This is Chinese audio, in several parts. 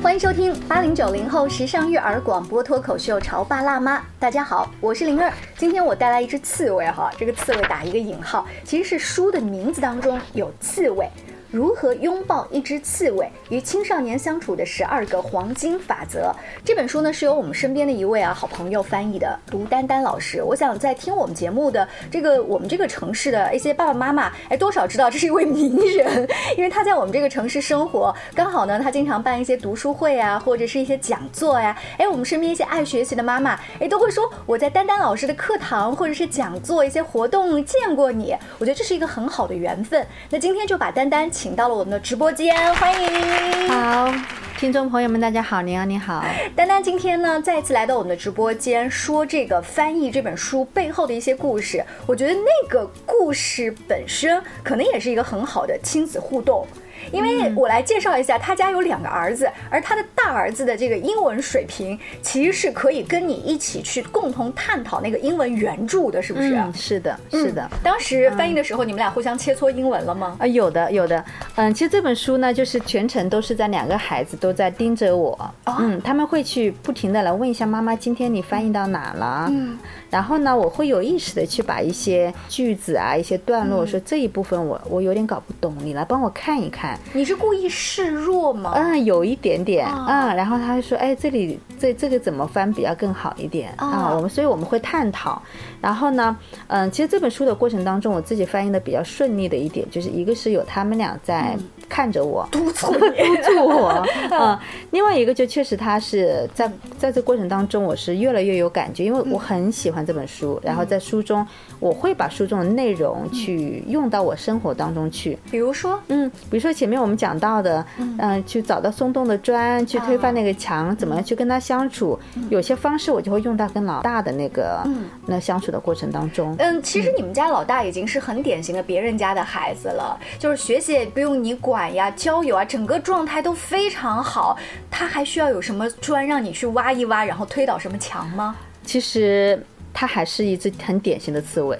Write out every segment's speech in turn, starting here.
欢迎收听八零九零后时尚育儿广播脱口秀《潮爸辣妈》。大家好，我是灵儿。今天我带来一只刺猬哈，这个刺猬打一个引号，其实是书的名字当中有刺猬。如何拥抱一只刺猬？与青少年相处的十二个黄金法则。这本书呢是由我们身边的一位啊好朋友翻译的，卢丹丹老师。我想在听我们节目的这个我们这个城市的一些爸爸妈妈，哎，多少知道这是一位名人，因为他在我们这个城市生活，刚好呢他经常办一些读书会啊，或者是一些讲座呀。哎，我们身边一些爱学习的妈妈，哎，都会说我在丹丹老师的课堂或者是讲座一些活动见过你。我觉得这是一个很好的缘分。那今天就把丹丹。请到了我们的直播间，欢迎。好，听众朋友们，大家好，您好，你好。丹丹今天呢，再次来到我们的直播间，说这个翻译这本书背后的一些故事。我觉得那个故事本身，可能也是一个很好的亲子互动。因为我来介绍一下，他家有两个儿子，而他的大儿子的这个英文水平，其实是可以跟你一起去共同探讨那个英文原著的，是不是？嗯，是的，是的。当时翻译的时候，你们俩互相切磋英文了吗？啊，有的，有的。嗯，其实这本书呢，就是全程都是在两个孩子都在盯着我，嗯，他们会去不停的来问一下妈妈，今天你翻译到哪了？嗯。然后呢，我会有意识的去把一些句子啊、一些段落，说这一部分我我有点搞不懂，你来帮我看一看。你是故意示弱吗？嗯，有一点点啊。然后他就说：“哎，这里这这个怎么翻比较更好一点啊？”我们所以我们会探讨。然后呢，嗯，其实这本书的过程当中，我自己翻译的比较顺利的一点，就是一个是有他们俩在。看着我，督促 督促我，嗯，另外一个就确实他是在在这过程当中，我是越来越有感觉，因为我很喜欢这本书，然后在书中我会把书中的内容去用到我生活当中去，比如说，嗯，比如说前面我们讲到的，嗯，去找到松动的砖，去推翻那个墙，怎么样去跟他相处，有些方式我就会用到跟老大的那个那相处的过程当中。嗯，其实你们家老大已经是很典型的别人家的孩子了，就是学习也不用你管。玩呀，交友啊，整个状态都非常好。他还需要有什么砖让你去挖一挖，然后推倒什么墙吗？其实他还是一只很典型的刺猬。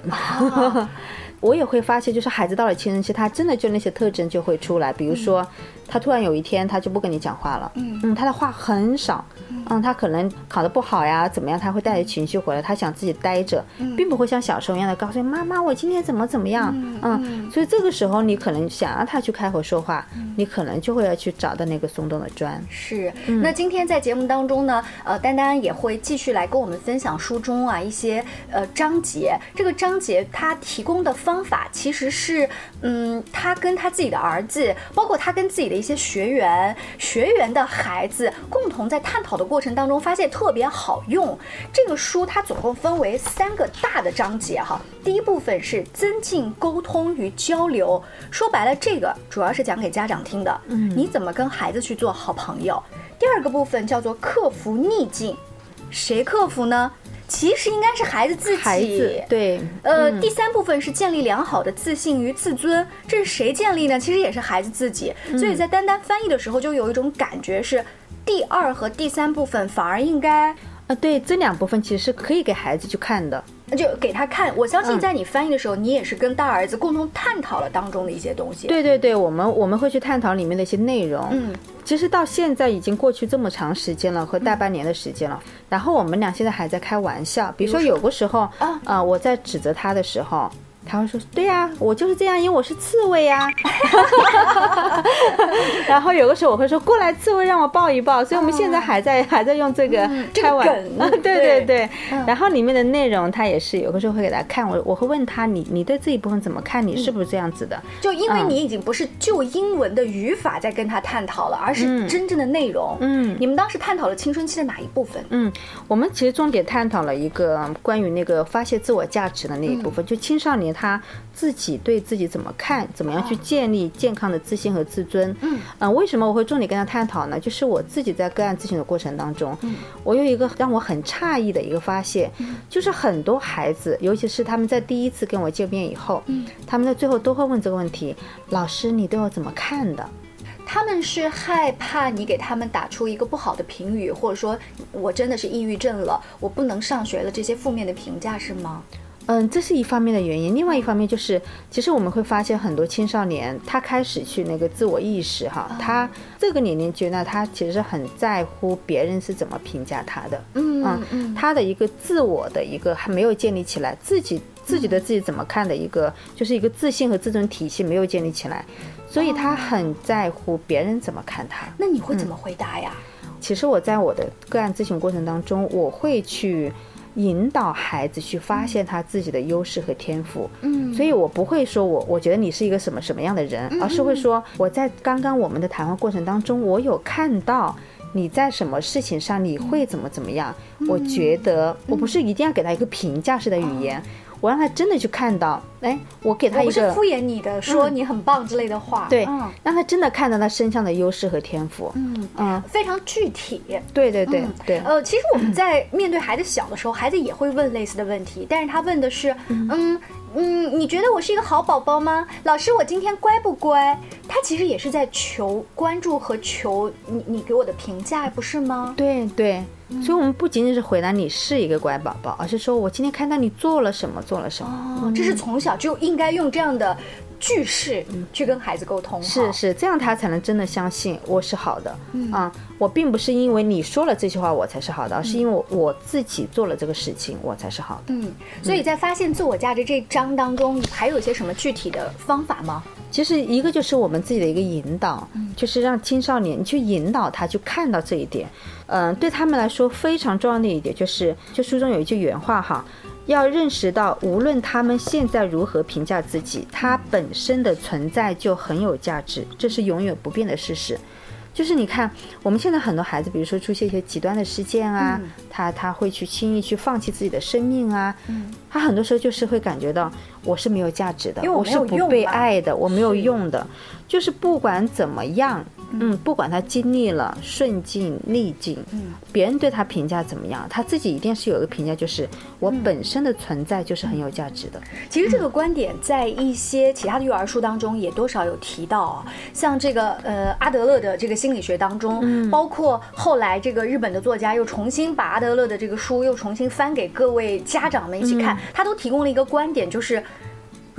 我也会发现，就是孩子到了青春期，他真的就那些特征就会出来。比如说，他突然有一天他就不跟你讲话了。嗯嗯，他的话很少。嗯，他可能考得不好呀，怎么样？他会带着情绪回来，他想自己待着，并不会像小时候一样的告诉你妈妈，我今天怎么怎么样。嗯，所以这个时候你可能想让他去开口说话，你可能就会要去找到那个松动的砖。是。那今天在节目当中呢，呃，丹丹也会继续来跟我们分享书中啊一些呃章节。这个章节它提供的方法其实是，嗯，他跟他自己的儿子，包括他跟自己的一些学员、学员的孩子共同在探讨。的过程当中发现特别好用，这个书它总共分为三个大的章节哈。第一部分是增进沟通与交流，说白了这个主要是讲给家长听的，嗯，你怎么跟孩子去做好朋友。第二个部分叫做克服逆境，谁克服呢？其实应该是孩子自己。孩子对，呃，第三部分是建立良好的自信与自尊，这是谁建立呢？其实也是孩子自己。所以在丹丹翻译的时候，就有一种感觉是。第二和第三部分反而应该，呃，对，这两部分其实是可以给孩子去看的，就给他看。我相信在你翻译的时候，你也是跟大儿子共同探讨了当中的一些东西。对对对，我们我们会去探讨里面的一些内容。嗯，其实到现在已经过去这么长时间了，和大半年的时间了。然后我们俩现在还在开玩笑，比如说有个时候，啊，我在指责他的时候。他会说：“对呀，我就是这样，因为我是刺猬呀。”然后有的时候我会说：“过来，刺猬，让我抱一抱。”所以我们现在还在还在用这个开玩笑，对对对。然后里面的内容他也是有的时候会给他看，我我会问他：“你你对这一部分怎么看？你是不是这样子的？”就因为你已经不是就英文的语法在跟他探讨了，而是真正的内容。嗯，你们当时探讨了青春期的哪一部分？嗯，我们其实重点探讨了一个关于那个发泄自我价值的那一部分，就青少年。他自己对自己怎么看，怎么样去建立健康的自信和自尊？嗯，啊，为什么我会重点跟他探讨呢？就是我自己在个案咨询的过程当中，我有一个让我很诧异的一个发现，就是很多孩子，尤其是他们在第一次跟我见面以后，他们在最后都会问这个问题：老师，你对我怎么看的？他们是害怕你给他们打出一个不好的评语，或者说我真的是抑郁症了，我不能上学了，这些负面的评价是吗？嗯，这是一方面的原因，另外一方面就是，其实我们会发现很多青少年他开始去那个自我意识哈，他这个年龄阶段他其实是很在乎别人是怎么评价他的，嗯嗯嗯他的一个自我的一个还没有建立起来，自己自己的自己怎么看的一个，就是一个自信和自尊体系没有建立起来，所以他很在乎别人怎么看他。那你会怎么回答呀？其实我在我的个案咨询过程当中，我会去引导孩子去发现他自己的优势和天赋。嗯所以我不会说我我觉得你是一个什么什么样的人，而是会说我在刚刚我们的谈话过程当中，我有看到。你在什么事情上你会怎么怎么样？我觉得我不是一定要给他一个评价式的语言，我让他真的去看到，哎，我给他一个我不是敷衍你的，说你很棒之类的话。对嗯，让他真的看到他身上的优势和天赋。嗯嗯，非常具体。对对对嗯对。呃，其实我们在面对孩子小的时候，孩子也会问类似的问题，但是他问的是，嗯嗯，你觉得我是一个好宝宝吗？老师，我今天乖不乖？他其实也是在求关注和求你你给我的评价，不是吗？对对，所以我们不仅仅是回答你是一个乖宝宝，而是说我今天看到你做了什么，做了什么。哦，这是从小就应该用这样的句式去跟孩子沟通。是是，这样他才能真的相信我是好的。啊，我并不是因为你说了这句话我才是好的，而是因为我我自己做了这个事情我才是好的。嗯，所以在发现自我价值这一章当中，还有一些什么具体的方法吗？其实一个就是我们自己的一个引导，就是让青少年去引导他去看到这一点。嗯、对他们来说非常重要的一点就是，就书中有一句原话哈，要认识到无论他们现在如何评价自己，他本身的存在就很有价值，这是永远不变的事实。就是你看，我们现在很多孩子，比如说出现一些极端的事件啊，嗯。他他会去轻易去放弃自己的生命啊，嗯。他很多时候就是会感觉到我是没有价值的，我是不被爱的，我没有用的，就是不管怎么样，嗯，不管他经历了顺境逆境，嗯，别人对他评价怎么样，他自己一定是有一个评价，就是我本身的存在就是很有价值的。其实这个观点在一些其他的育儿书当中也多少有提到啊，像这个呃阿德勒的这个心理学当中，包括后来这个日本的作家又重新把阿德勒的这个书又重新翻给各位家长们一起看，他都提供了一个观点，就是。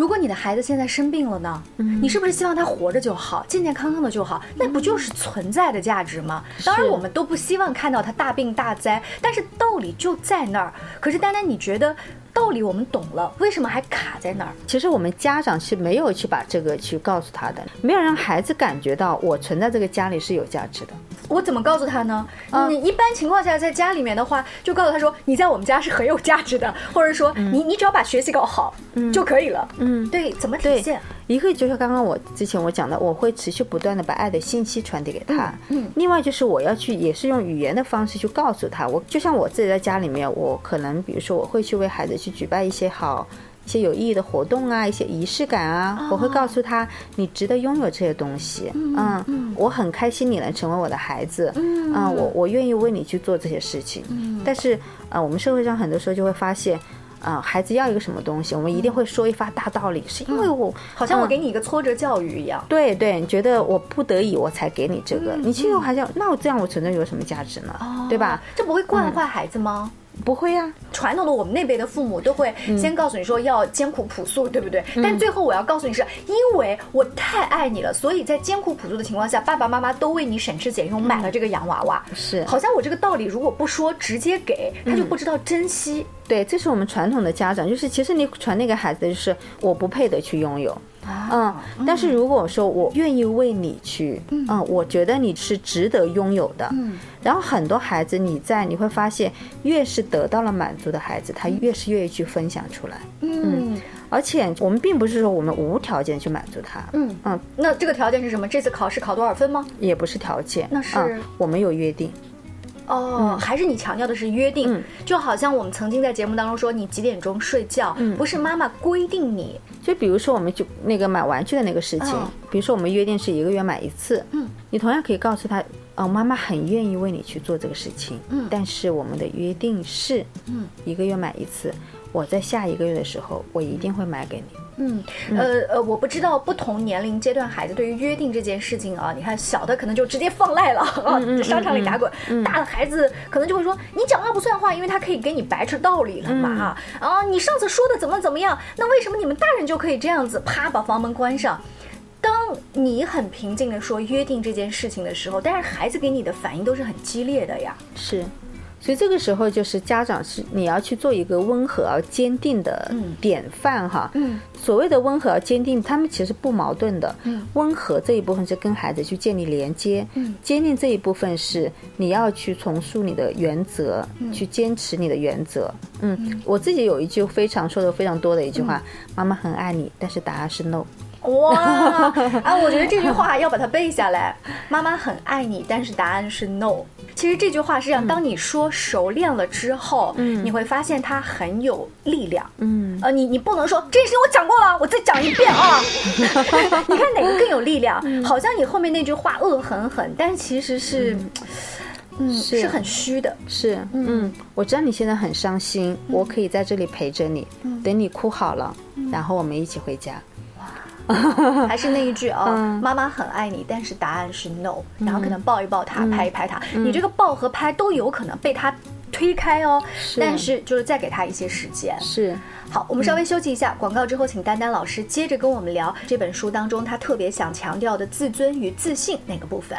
如果你的孩子现在生病了呢，你是不是希望他活着就好，健健康康的就好？那不就是存在的价值吗？当然，我们都不希望看到他大病大灾，但是道理就在那儿。可是丹丹，你觉得道理我们懂了，为什么还卡在那儿？其实我们家长是没有去把这个去告诉他的，没有让孩子感觉到我存在这个家里是有价值的。我怎么告诉他呢？你一般情况下在家里面的话，就告诉他说你在我们家是很有价值的，或者说你你只要把学习搞好就可以了。嗯，对，怎么体现？一个就是刚刚我之前我讲的，我会持续不断的把爱的信息传递给他。另外就是我要去，也是用语言的方式去告诉他。我就像我自己在家里面，我可能比如说我会去为孩子去举办一些好。一些有意义的活动啊，一些仪式感啊，我会告诉他，你值得拥有这些东西。嗯我很开心你能成为我的孩子。嗯我我愿意为你去做这些事情。嗯，但是啊、呃我们社会上很多时候就会发现，啊、孩子要一个什么东西，我们一定会说一发大道理，是因为我好像我嗯给你一个挫折教育一样。对对，你觉得我不得已我才给你这个，你其实还想，那我这样我存在有什么价值呢？对吧？？这不会惯坏孩子吗？不会啊呀、传统的我们那辈的父母都会先告诉你说要艰苦朴素，对不对？但最后我要告诉你是，因为我太爱你了，所以在艰苦朴素的情况下，爸爸妈妈都为你省吃俭用买了这个洋娃娃。是好像我这个道理如果不说，直接给他就不知道珍惜。对，这是我们传统的家长，就是其实你传那个孩子的就是我不配得去拥有。嗯，但是如果说我愿意为你去，嗯，我觉得你是值得拥有的，嗯，然后很多孩子你在你会发现，越是得到了满足的孩子，他越是愿意去分享出来，嗯。而且我们并不是说我们无条件去满足他，嗯。嗯，那这个条件是什么？这次考试考多少分吗？也不是条件，那是嗯我们有约定，哦，还是你强调的是约定，嗯。就好像我们曾经在节目当中说，你几点钟睡觉，嗯。不是妈妈规定你，就比如说我们就那个买玩具的那个事情，嗯。比如说我们约定是一个月买一次，嗯，你同样可以告诉他，哦，妈妈很愿意为你去做这个事情，嗯。但是我们的约定是，嗯，一个月买一次，我在下一个月的时候，我一定会买给你，嗯，呃呃，我不知道不同年龄阶段孩子对于约定这件事情啊，你看小的可能就直接放赖了 啊，在商场里打滚；大的孩子可能就会说你讲话不算话，因为他可以给你白扯道理了嘛哈。啊，你上次说的怎么怎么样？那为什么你们大人就可以这样子？啪，把房门关上。当你很平静的说约定这件事情的时候，但是孩子给你的反应都是很激烈的呀。是，所以这个时候就是家长是你要去做一个温和而坚定的典范哈。嗯，所谓的温和而坚定，他们其实不矛盾的。嗯，温和这一部分是跟孩子去建立连接，嗯，坚定这一部分是你要去重塑你的原则，去坚持你的原则。嗯，我自己有一句非常说的非常多的一句话：妈妈很爱你，但是答案是 no。哇啊！我觉得这句话要把它背下来。妈妈很爱你，但是答案是 no。其实这句话是让当你说熟练了之后，嗯，你会发现它很有力量。嗯，呃，你你不能说这件事情我讲过了，我再讲一遍啊。你看哪个更有力量？好像你后面那句话恶狠狠，但其实是，嗯，是很虚的。是，嗯，我知道你现在很伤心，我可以在这里陪着你，等你哭好了，然后我们一起回家。还是那一句啊，妈妈很爱你，但是答案是 no。然后可能抱一抱他，拍一拍他，你这个抱和拍都有可能被他推开哦。但是就是再给他一些时间。是，好，我们稍微休息一下，广告之后，请丹丹老师接着跟我们聊这本书当中他特别想强调的自尊与自信那个部分。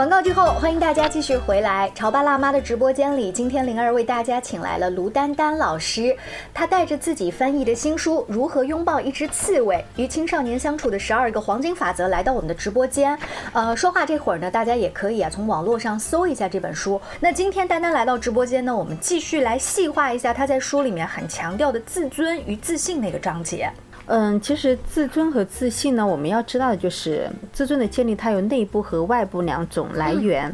广告之后，欢迎大家继续回来潮爸辣妈的直播间里。今天灵儿为大家请来了卢丹丹老师，她带着自己翻译的新书《如何拥抱一只刺猬：与青少年相处的十二个黄金法则》来到我们的直播间。呃，说话这会儿呢，大家也可以啊从网络上搜一下这本书。那今天丹丹来到直播间呢，我们继续来细化一下她在书里面很强调的自尊与自信那个章节。嗯，其实自尊和自信呢，我们要知道的就是自尊的建立，它有内部和外部两种来源。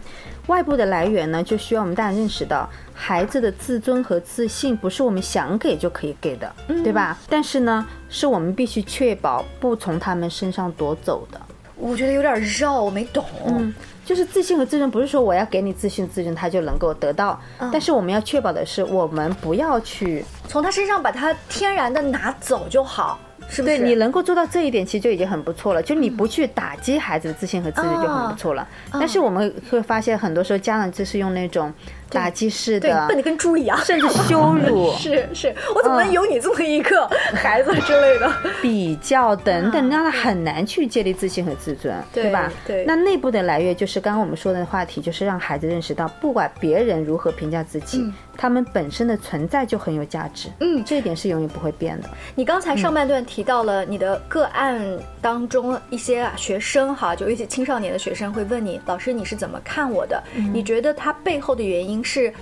外部的来源呢，就需要我们大家认识到，孩子的自尊和自信不是我们想给就可以给的，对吧？但是呢，是我们必须确保不从他们身上夺走的。我觉得有点绕，我没懂。嗯，就是自信和自尊，不是说我要给你自信自尊，他就能够得到。但是我们要确保的是，我们不要去从他身上把他天然的拿走就好。是不是？对你能够做到这一点，其实就已经很不错了。就你不去打击孩子的自信和自律，就很不错了。但是我们会发现，很多时候家长就是用那种。打击式的，笨的跟猪一样，甚至羞辱。是是，我怎么能有你这么一个孩子之类的？比较等等，让他很难去建立自信和自尊，对吧？对。那内部的来源就是刚刚我们说的话题，就是让孩子认识到，不管别人如何评价自己，他们本身的存在就很有价值。嗯，这一点是永远不会变的。你刚才上半段提到了你的个案当中一些学生哈，就一些青少年的学生会问你，老师你是怎么看我的？你觉得他背后的原因？是，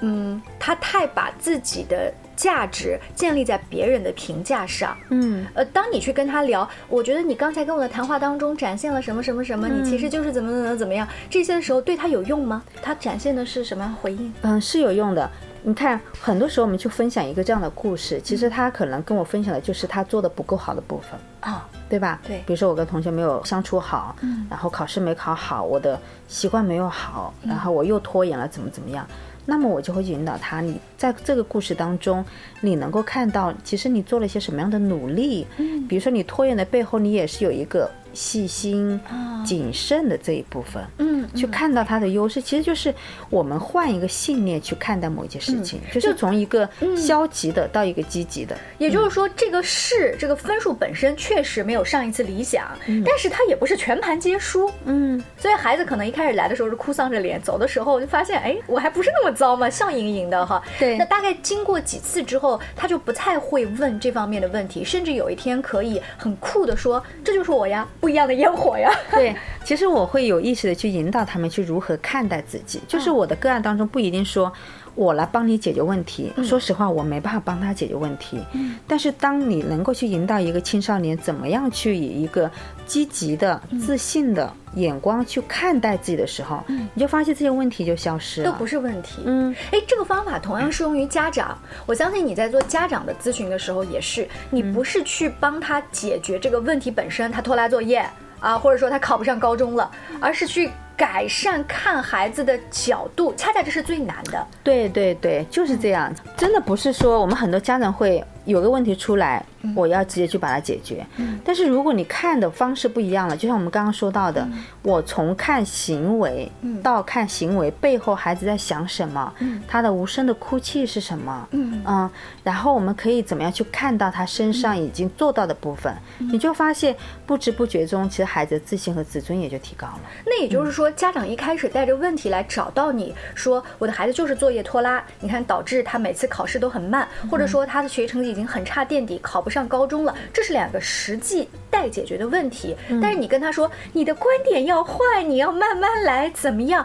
嗯，他太把自己的价值建立在别人的评价上，嗯，呃，当你去跟他聊，我觉得你刚才跟我的谈话当中展现了什么什么什么，你其实就是怎么怎么怎么样，这些的时候对他有用吗？他展现的是什么回应？嗯，是有用的。你看，很多时候我们去分享一个这样的故事，其实他可能跟我分享的就是他做的不够好的部分啊，对吧？对，比如说我跟同学没有相处好，嗯，然后考试没考好，我的习惯没有好，然后我又拖延了，怎么怎么样？那么我就会引导他，你在这个故事当中，你能够看到，其实你做了一些什么样的努力？嗯，比如说你拖延的背后，你也是有一个。细心、谨慎的这一部分，嗯，去看到它的优势，其实就是我们换一个信念去看待某一件事情，就是从一个消极的到一个积极的。也就是说，这个是这个分数本身确实没有上一次理想，但是它也不是全盘皆输，嗯，所以孩子可能一开始来的时候是哭丧着脸，走的时候就发现，哎，我还不是那么糟嘛，笑盈盈的哈。对。那大概经过几次之后，他就不太会问这方面的问题，甚至有一天可以很酷的说：“这就是我呀。”不一样的烟火呀！对，其实我会有意识的去引导他们去如何看待自己。就是我的个案当中不一定说我来帮你解决问题。说实话，我没办法帮他解决问题。但是当你能够去引导一个青少年怎么样去以一个积极的、自信的眼光去看待自己的时候，你就发现这些问题就消失了，都不是问题。嗯，哎，这个方法同样适用于家长。我相信你在做家长的咨询的时候也是，你不是去帮他解决这个问题本身，他拖拉作业啊，或者说他考不上高中了，而是去改善看孩子的角度，恰恰这是最难的。对对对，就是这样。真的不是说我们很多家长会有个问题出来，我要直接去把它解决。但是如果你看的方式不一样了，就像我们刚刚说到的，我从看行为到看行为背后孩子在想什么，他的无声的哭泣是什么，嗯。然后我们可以怎么样去看到他身上已经做到的部分，你就发现不知不觉中，其实孩子的自信和自尊也就提高了。那也就是说，家长一开始带着问题来找到你说，我的孩子就是作业拖拉，你看导致他每次考试都很慢，或者说他的学习成绩已经很差垫底，考不上高中了，这是两个实际待解决的问题。但是你跟他说，你的观点要换，你要慢慢来，怎么样？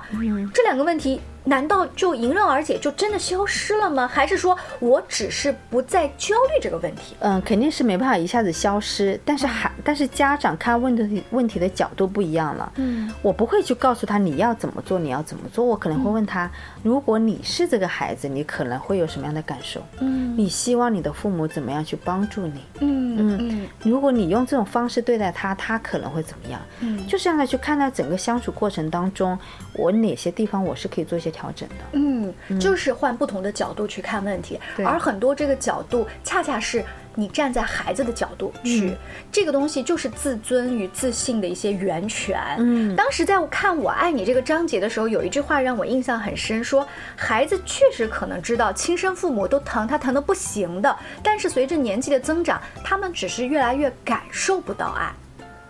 这两个问题。难道就迎刃而解，就真的消失了吗？还是说我只是不再焦虑这个问题？嗯，肯定是没办法一下子消失，但是还但是家长看问题问题的角度不一样了。嗯，我不会去告诉他你要怎么做，你要怎么做。我可能会问他，如果你是这个孩子，你可能会有什么样的感受？嗯你希望你的父母怎么样去帮助你？嗯嗯如果你用这种方式对待他，他可能会怎么样？嗯就是让他去看到整个相处过程当中，我哪些地方我是可以做一些调整的。嗯，就是换不同的角度去看问题，对而很多这个角度恰恰是你站在孩子的角度去，这个东西就是自尊与自信的一些源泉。嗯当时在我看《我爱你》这个章节的时候，有一句话让我印象很深，说孩子确实可能知道亲生父母都疼他疼的不行的，但是随着年纪的增长，他们只是越来越感受不到爱。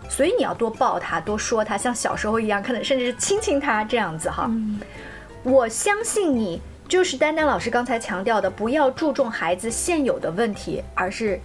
所以你要多抱他，多说他，像小时候一样，可能甚至是亲亲他这样子哈。我相信你，就是丹丹老师刚才强调的，不要注重孩子现有的问题，而是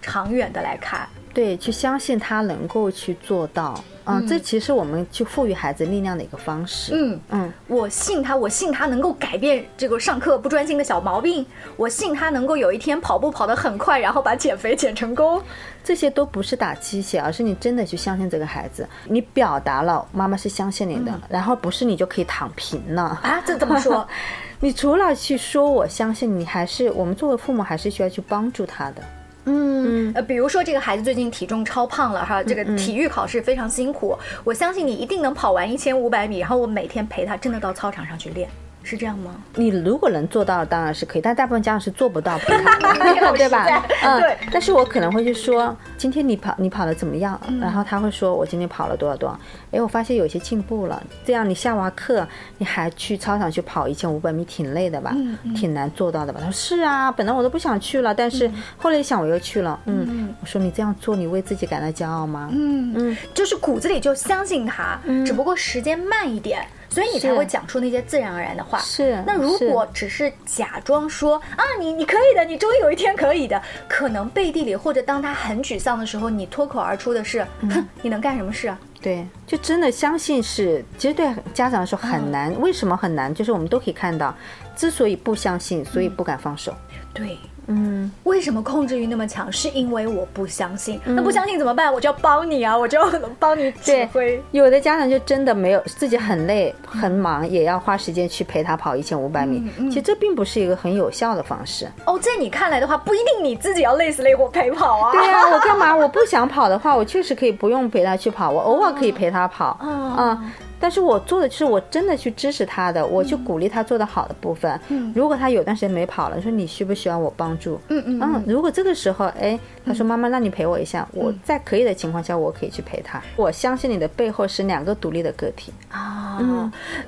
长远的来看。对，去相信他能够去做到。嗯，这其实我们去赋予孩子力量的一个方式。嗯嗯，我信他，我信他能够改变这个上课不专心的小毛病，我信他能够有一天跑步跑得很快，然后把减肥减成功。这些都不是打鸡血，而是你真的去相信这个孩子。你表达了妈妈是相信你的，然后不是你就可以躺平了。啊，这怎么说？你除了去说我相信你，还是我们作为父母还是需要去帮助他的。嗯，呃，比如说这个孩子最近体重超胖了哈，这个体育考试非常辛苦，我相信你一定能跑完一千五百米，然后我每天陪他真的到操场上去练，是这样吗？你如果能做到，当然是可以，但大部分家长是做不到 对吧？嗯，对。但是我可能会去说，今天你跑，你跑的怎么样？嗯然后他会说，我今天跑了多少多少。哎，我发现有些进步了。这样你下完课，你还去操场去跑一千五百米，挺累的吧？嗯挺难做到的吧？他说是啊，本来我都不想去了，但是后来一想我又去了。嗯，我说你这样做，你为自己感到骄傲吗？嗯嗯，就是骨子里就相信他，只不过时间慢一点，所以你才会讲出那些自然而然的话。是那如果只是假装说啊，你你可以的，你终于有一天可以的，可能背地里或者当他很沮丧的时候，你脱口而出的是，哼，你能干什么事啊？对，就真的相信是，其实对家长来说很难。为什么很难？就是我们都可以看到，之所以不相信，所以不敢放手。对。嗯，为什么控制欲那么强？是因为我不相信。那不相信怎么办？我就要帮你啊，我就要帮你指对挥。有的家长就真的没有自己很累很忙，也要花时间去陪他跑一千五百米。其实这并不是一个很有效的方式。哦，在你看来的话，不一定你自己要累死累活陪跑啊。对呀、我干嘛？我不想跑的话，我确实可以不用陪他去跑，我偶尔可以陪他跑。哦啊、但是我做的就是我真的去支持他的，我去鼓励他做的好的部分。嗯如果他有段时间没跑了，说你需不需要我帮助？嗯嗯嗯，如果这个时候，哎，他说妈妈，那你陪我一下，我在可以的情况下，我可以去陪他。我相信你的背后是两个独立的个体。啊，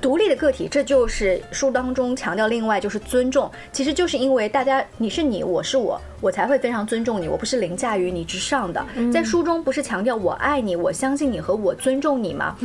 独立的个体，这就是书当中强调。另外就是尊重，其实就是因为大家你是你，我是我，我才会非常尊重你，我不是凌驾于你之上的。在书中不是强调我爱你，我相信你和我尊重你吗？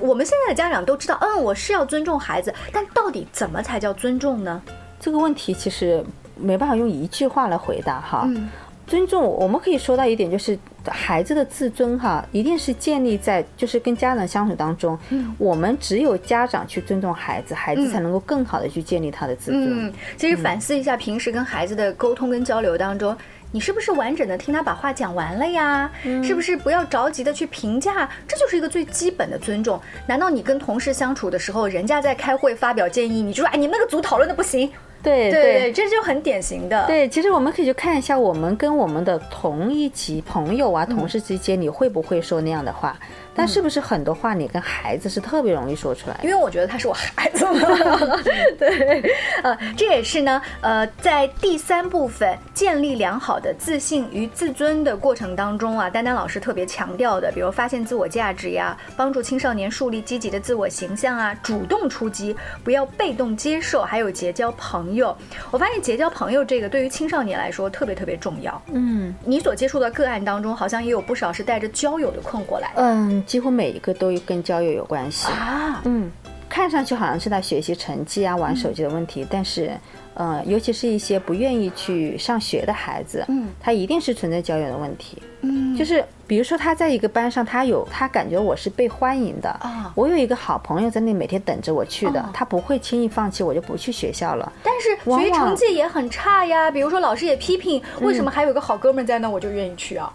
我们现在的家长都知道，嗯，我是要尊重孩子，但到底怎么才叫尊重呢？这个问题其实没办法用一句话来回答哈。嗯尊重，我们可以说到一点，就是孩子的自尊哈，一定是建立在就是跟家长相处当中，嗯我们只有家长去尊重孩子，孩子才能够更好的去建立他的自尊。嗯，其实反思一下平时跟孩子的沟通跟交流当中。你是不是完整的听他把话讲完了呀？是不是不要着急的去评价？这就是一个最基本的尊重。难道你跟同事相处的时候，人家在开会发表建议，你就说哎，你们那个组讨论的不行？对对对，这就很典型的。对，其实我们可以去看一下，我们跟我们的同一级朋友啊、同事之间，你会不会说那样的话？但是不是很多话你跟孩子是特别容易说出来的？因为我觉得他是我孩子嘛。对，呃，这也是呢，呃，在第三部分建立良好的自信与自尊的过程当中啊，丹丹老师特别强调的，比如发现自我价值呀，帮助青少年树立积极的自我形象啊，主动出击，不要被动接受，还有结交朋友。我发现结交朋友这个对于青少年来说特别特别重要。嗯你所接触的个案当中，好像也有不少是带着交友的困惑来的嗯，几乎每一个都跟交友有关系。啊。嗯，看上去好像是他学习成绩啊、玩手机的问题，但是，呃，尤其是一些不愿意去上学的孩子，嗯，他一定是存在交友的问题。嗯就是比如说他在一个班上，他有他感觉我是被欢迎的啊我有一个好朋友在那每天等着我去的，哦他不会轻易放弃，我就不去学校了。但是学习成绩也很差呀，比如说老师也批评，为什么还有个好哥们在那，我就愿意去啊？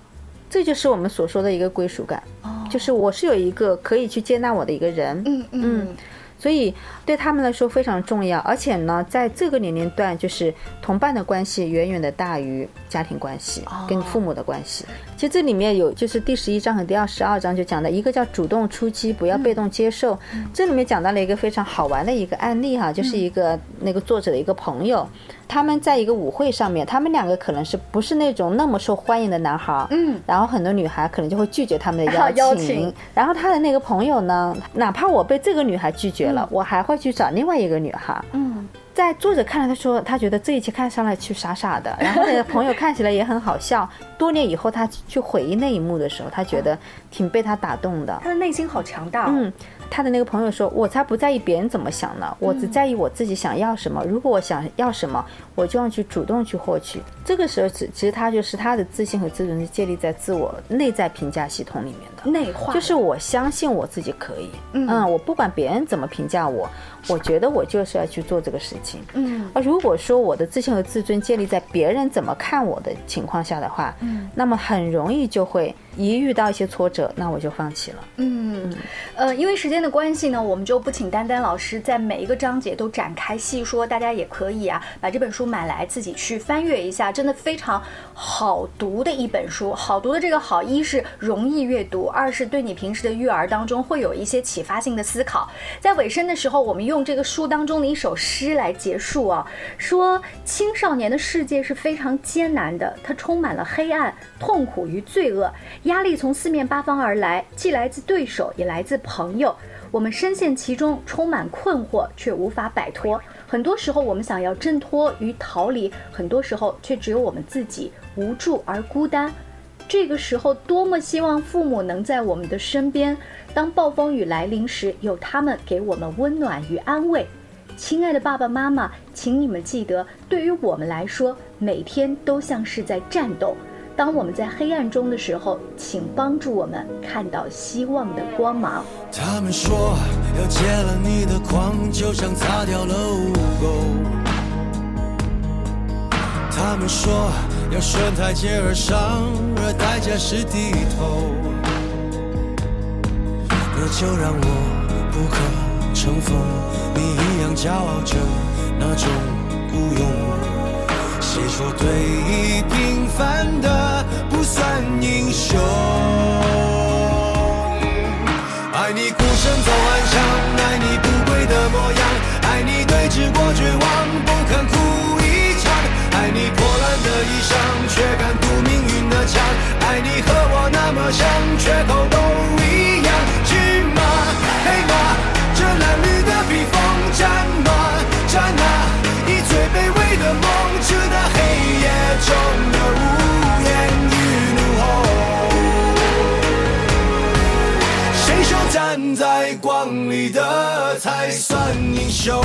这就是我们所说的一个归属感，哦就是我是有一个可以去接纳我的一个人，嗯嗯所以对他们来说非常重要。而且呢，在这个年龄段，就是同伴的关系远远的大于家庭关系哦跟父母的关系。其实这里面有就是第十一章和第二十二章就讲的一个叫主动出击，不要被动接受。这里面讲到了一个非常好玩的一个案例哈，就是一个那个作者的一个朋友，他们在一个舞会上面，他们两个可能是不是那种那么受欢迎的男孩，嗯，然后很多女孩可能就会拒绝他们的邀 请，邀请然后他的那个朋友呢，哪怕我被这个女孩拒绝了，我还会去找另外一个女孩。嗯，在作者看来，他说他觉得这一切看上来去傻傻的，然后那个朋友看起来也很好笑。多年以后，他去回忆那一幕的时候，他觉得挺被他打动的。他的内心好强大、哦。嗯，他的那个朋友说：“我才不在意别人怎么想呢，我只在意我自己想要什么。如果我想要什么，我就要去主动去获取。这个时候，其其实他就是他的自信和自尊是建立在自我内在评价系统里面的。内化就是我相信我自己可以，嗯我不管别人怎么评价我，我觉得我就是要去做这个事情。嗯而如果说我的自信和自尊建立在别人怎么看我的情况下的话，嗯那么很容易就会一遇到一些挫折，那我就放弃了。嗯，呃，因为时间的关系呢，我们就不请丹丹老师在每一个章节都展开细说，大家也可以啊把这本书买来自己去翻阅一下，真的非常好读的一本书。好读的这个好，一是容易阅读，二是对你平时的育儿当中会有一些启发性的思考。在尾声的时候，我们用这个书当中的一首诗来结束啊，说青少年的世界是非常艰难的，它充满了黑暗、痛苦与罪恶，压力从四面八方而来，既来自对手，也来自朋友。我们深陷其中，充满困惑，却无法摆脱。很多时候，我们想要挣脱与逃离，很多时候却只有我们自己无助而孤单。这个时候，多么希望父母能在我们的身边。当暴风雨来临时，有他们给我们温暖与安慰。亲爱的爸爸妈妈，请你们记得，对于我们来说，每天都像是在战斗。当我们在黑暗中的时候，请帮助我们看到希望的光芒。他们说要戒了你的狂，就像擦掉了污垢。他们说要顺台阶而上，而代价是低头。那就让我不可乘风，你一样骄傲着那种孤勇。谁说对弈平凡的不算英雄？爱你孤身走暗巷，爱你不跪的模样，算英雄？